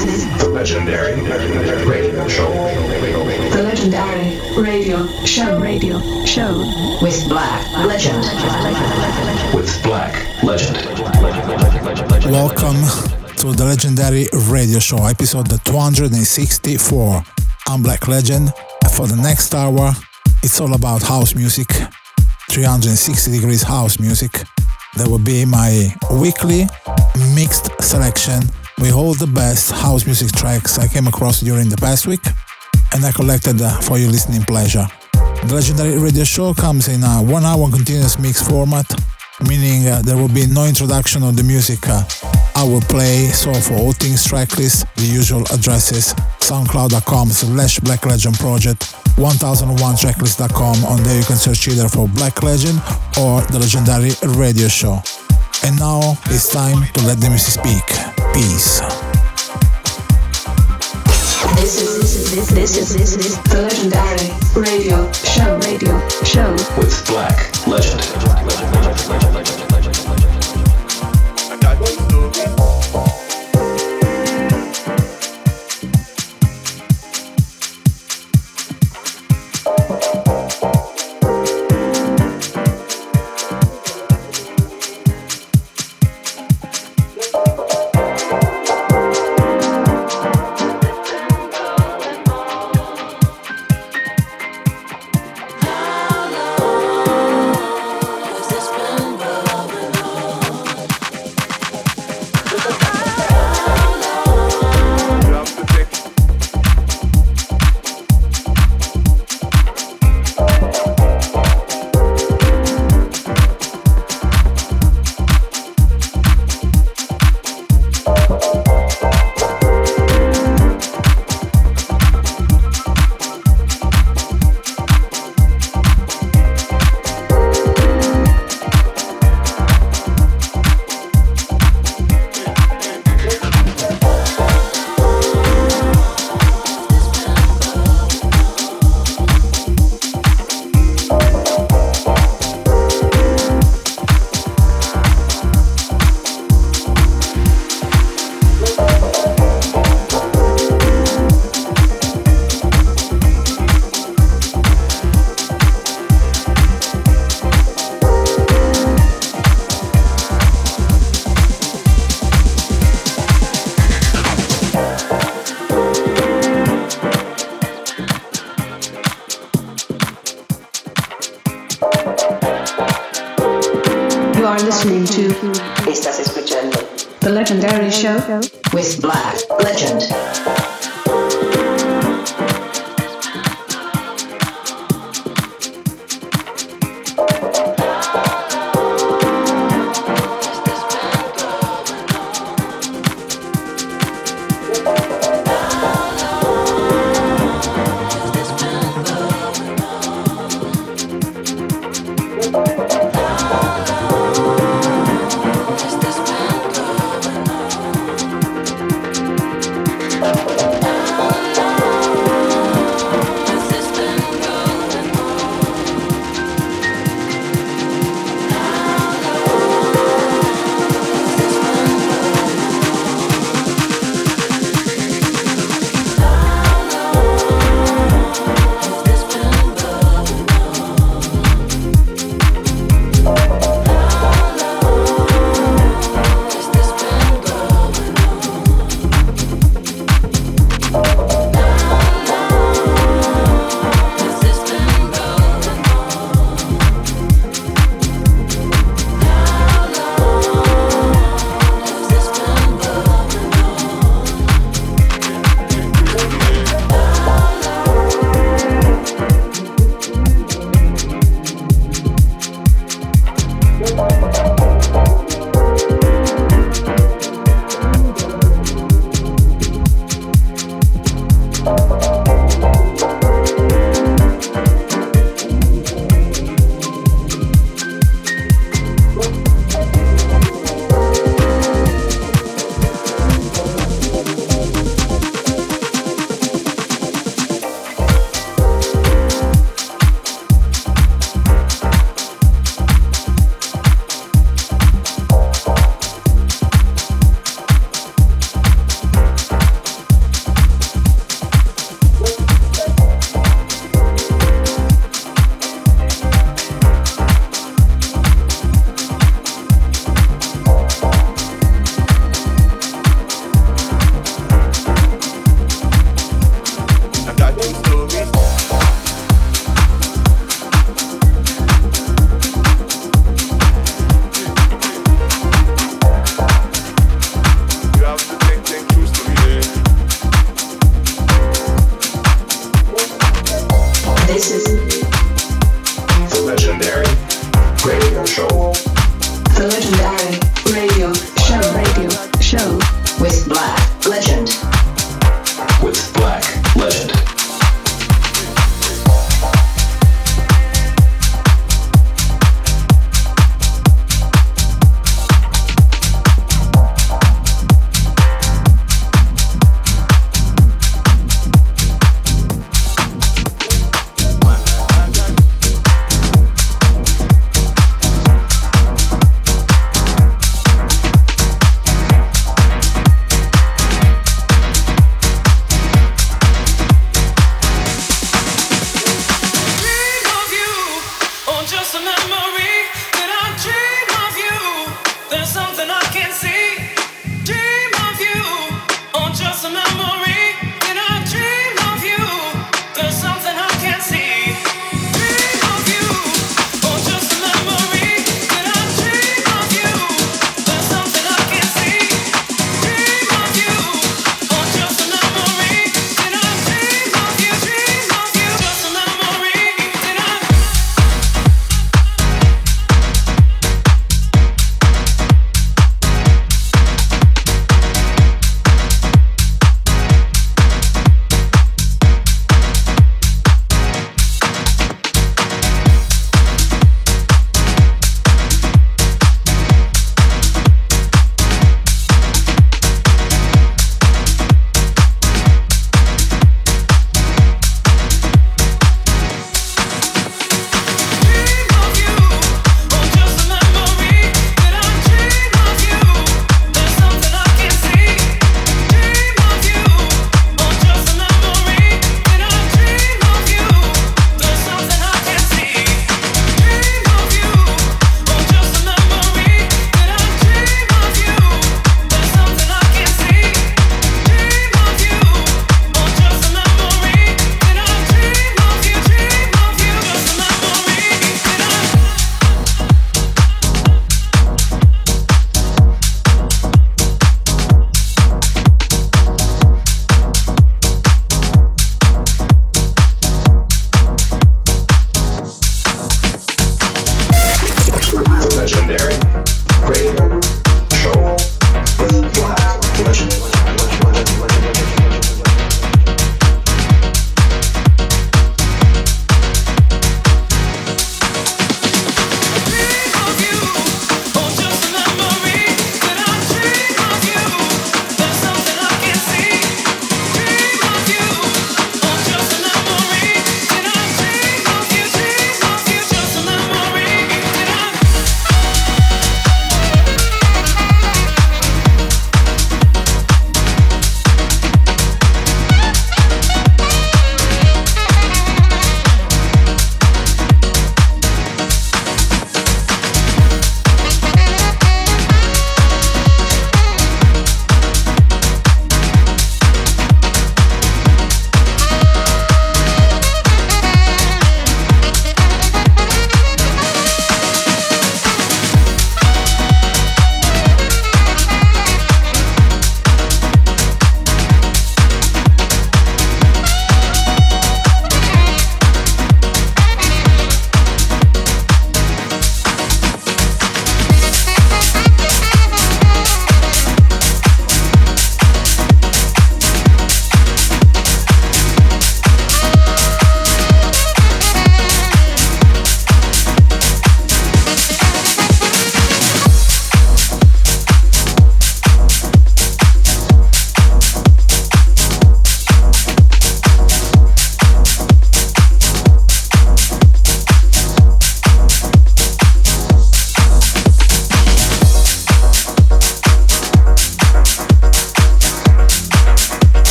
The legendary radio show. the legendary radio show radio show with Black Legend. with Black Legend. Welcome to the legendary radio show, episode 264. I'm Black Legend. For the next hour, it's all about house music, 360 degrees house music. That will be my weekly mixed selection with all the best house music tracks I came across during the past week and I collected for your listening pleasure. The legendary radio show comes in a one hour continuous mix format, meaning uh, there will be no introduction of the music uh, I will play. So for all things tracklist, the usual addresses soundcloud.com slash black legend project 1001tracklist.com on there you can search either for black legend or the legendary radio show and now it's time to let the music speak. Peace. This is this is this this is this is the legendary radio show radio show. With Black Legend. You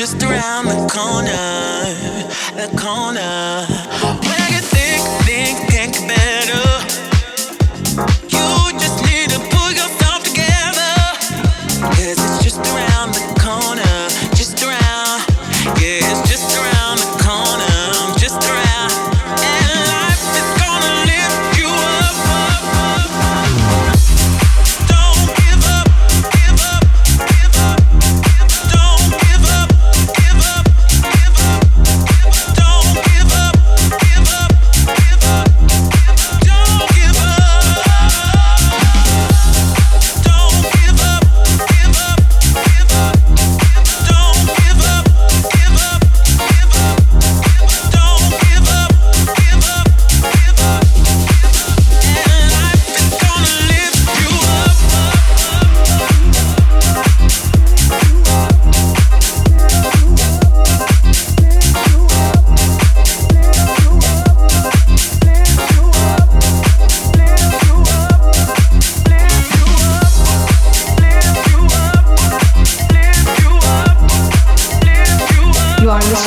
just around the corner.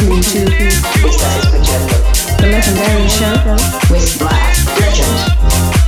listening to Besides Pajemba, the legendary show with Black Legend.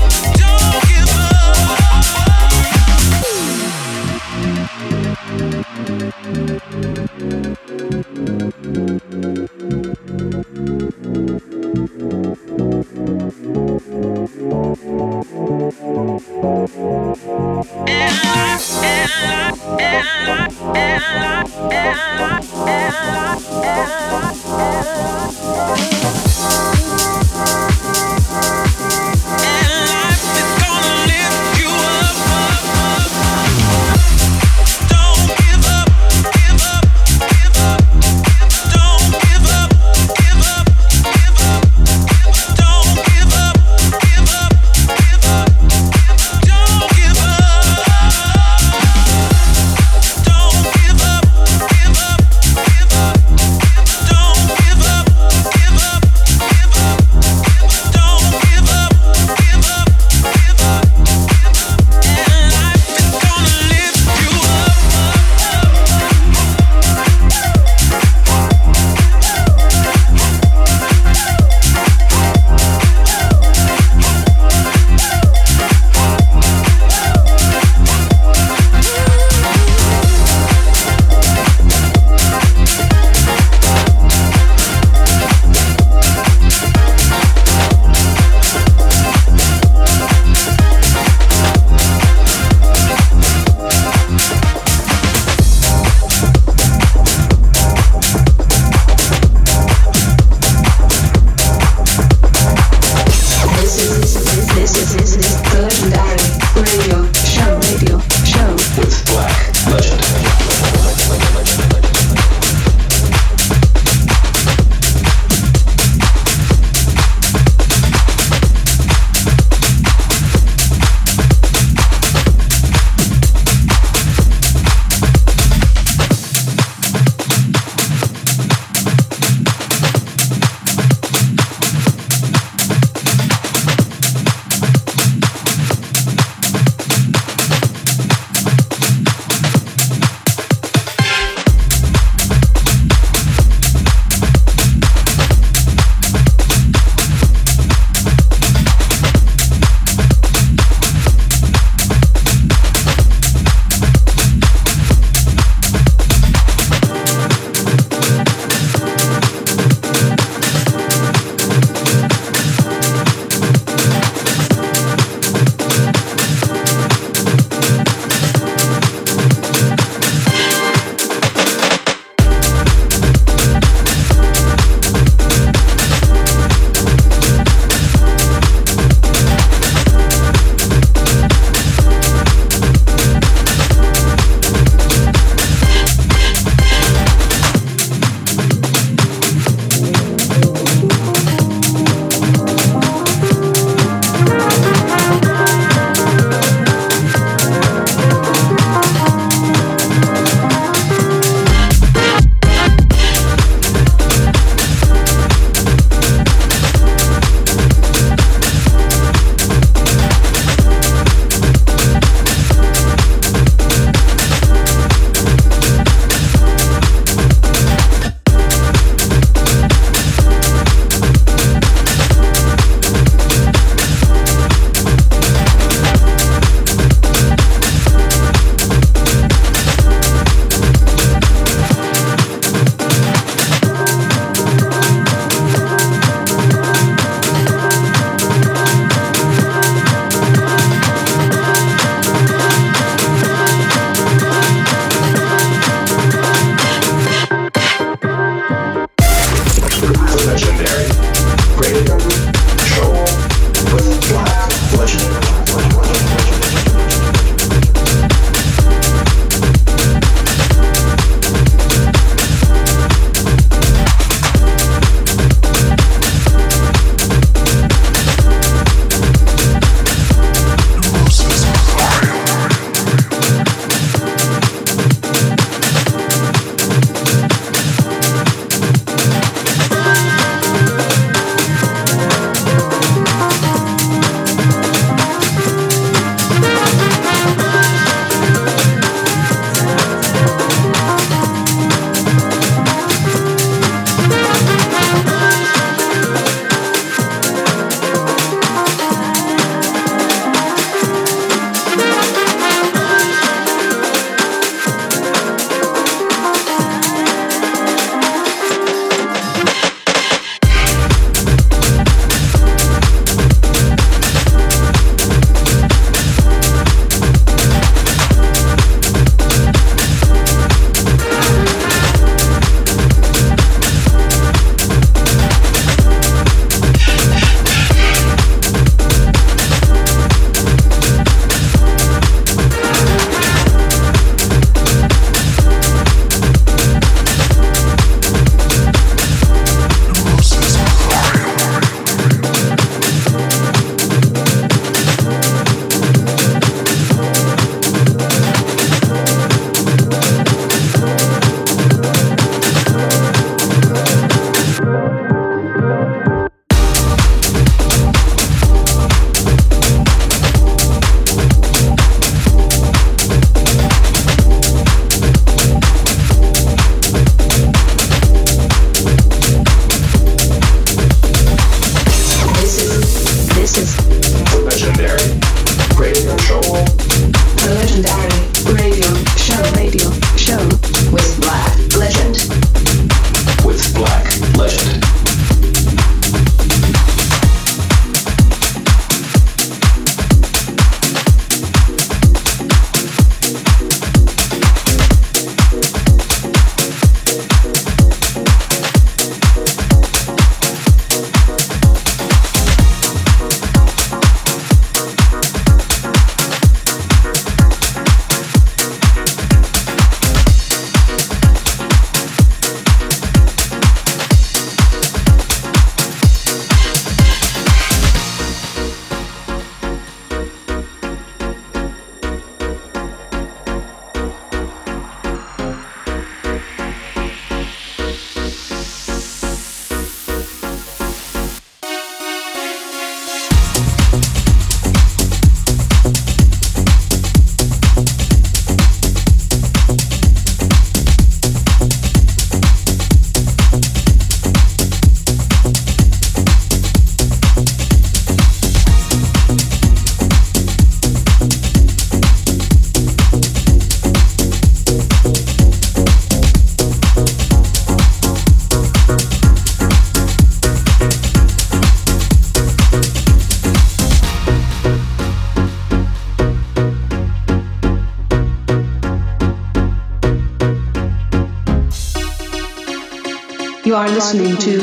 You are listening to.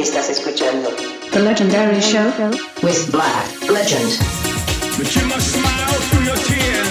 Estás escuchando. The Legendary Show with Black Legend. But you must smile through your tears.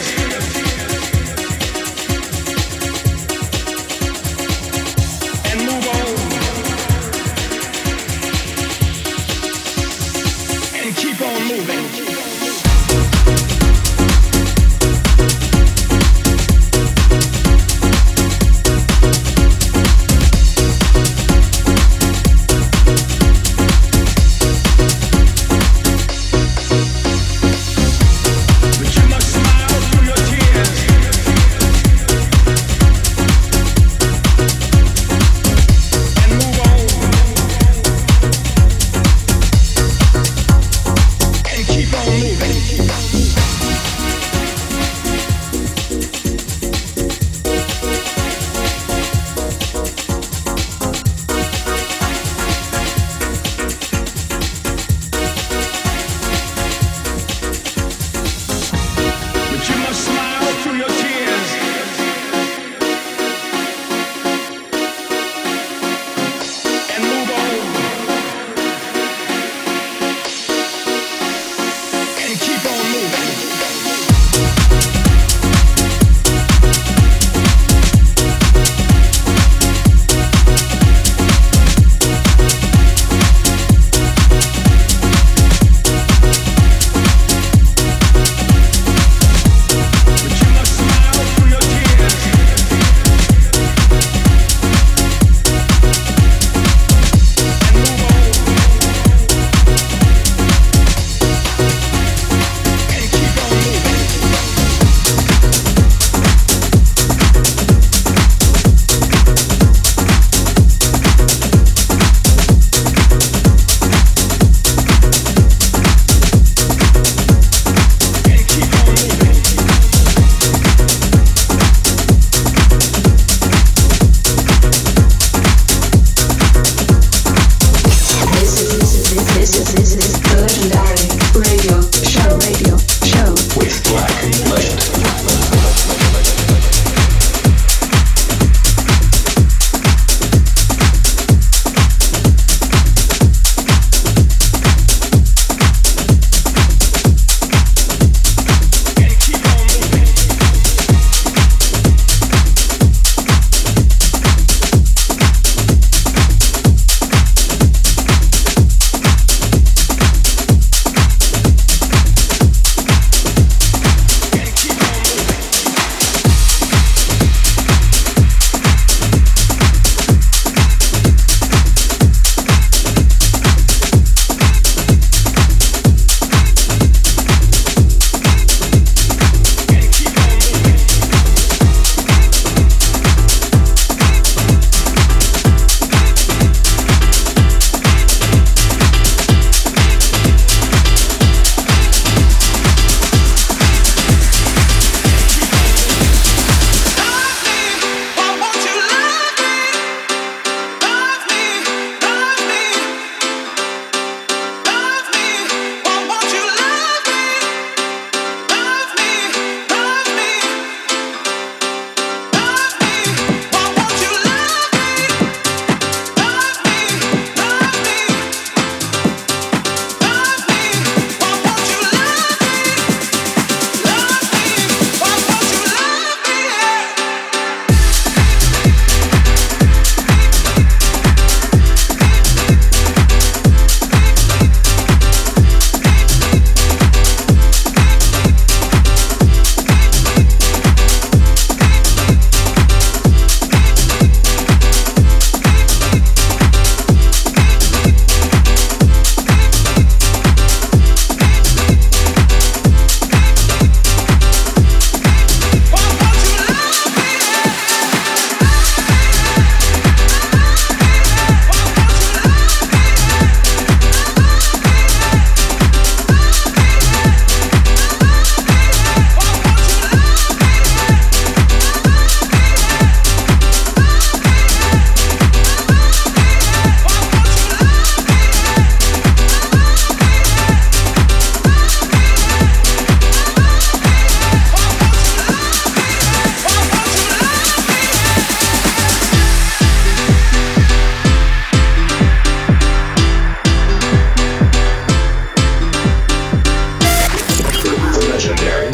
Legendary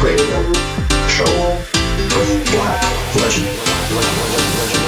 Radio Show with Black Legend.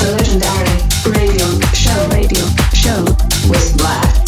Legendary radio show, radio show with Black.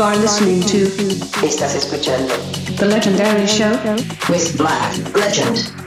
You are listening to Estás escuchando The Legendary Show with Black Legend.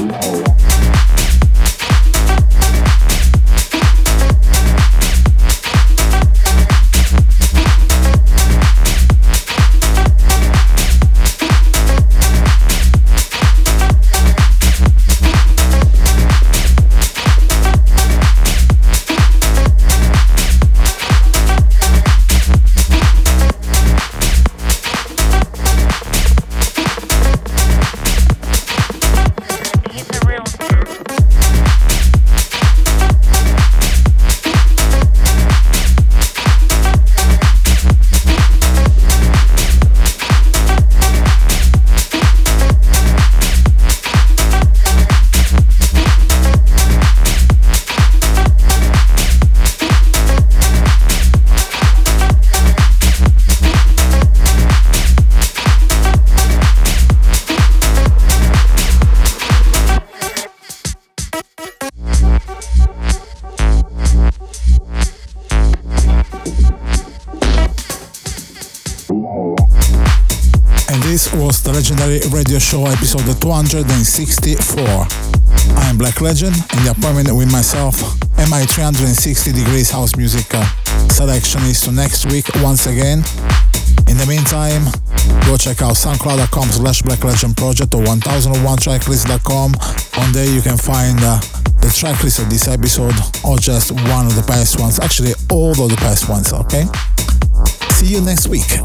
He's radio show episode 264. I am Black Legend and the appointment with myself and my 360 degrees house music uh, selection is to next week once again. In the meantime, go check out soundcloud.com slash black legend project or 1001tracklist.com. On there you can find uh, the tracklist of this episode or just one of the past ones. Actually, all of the past ones, okay? See you next week.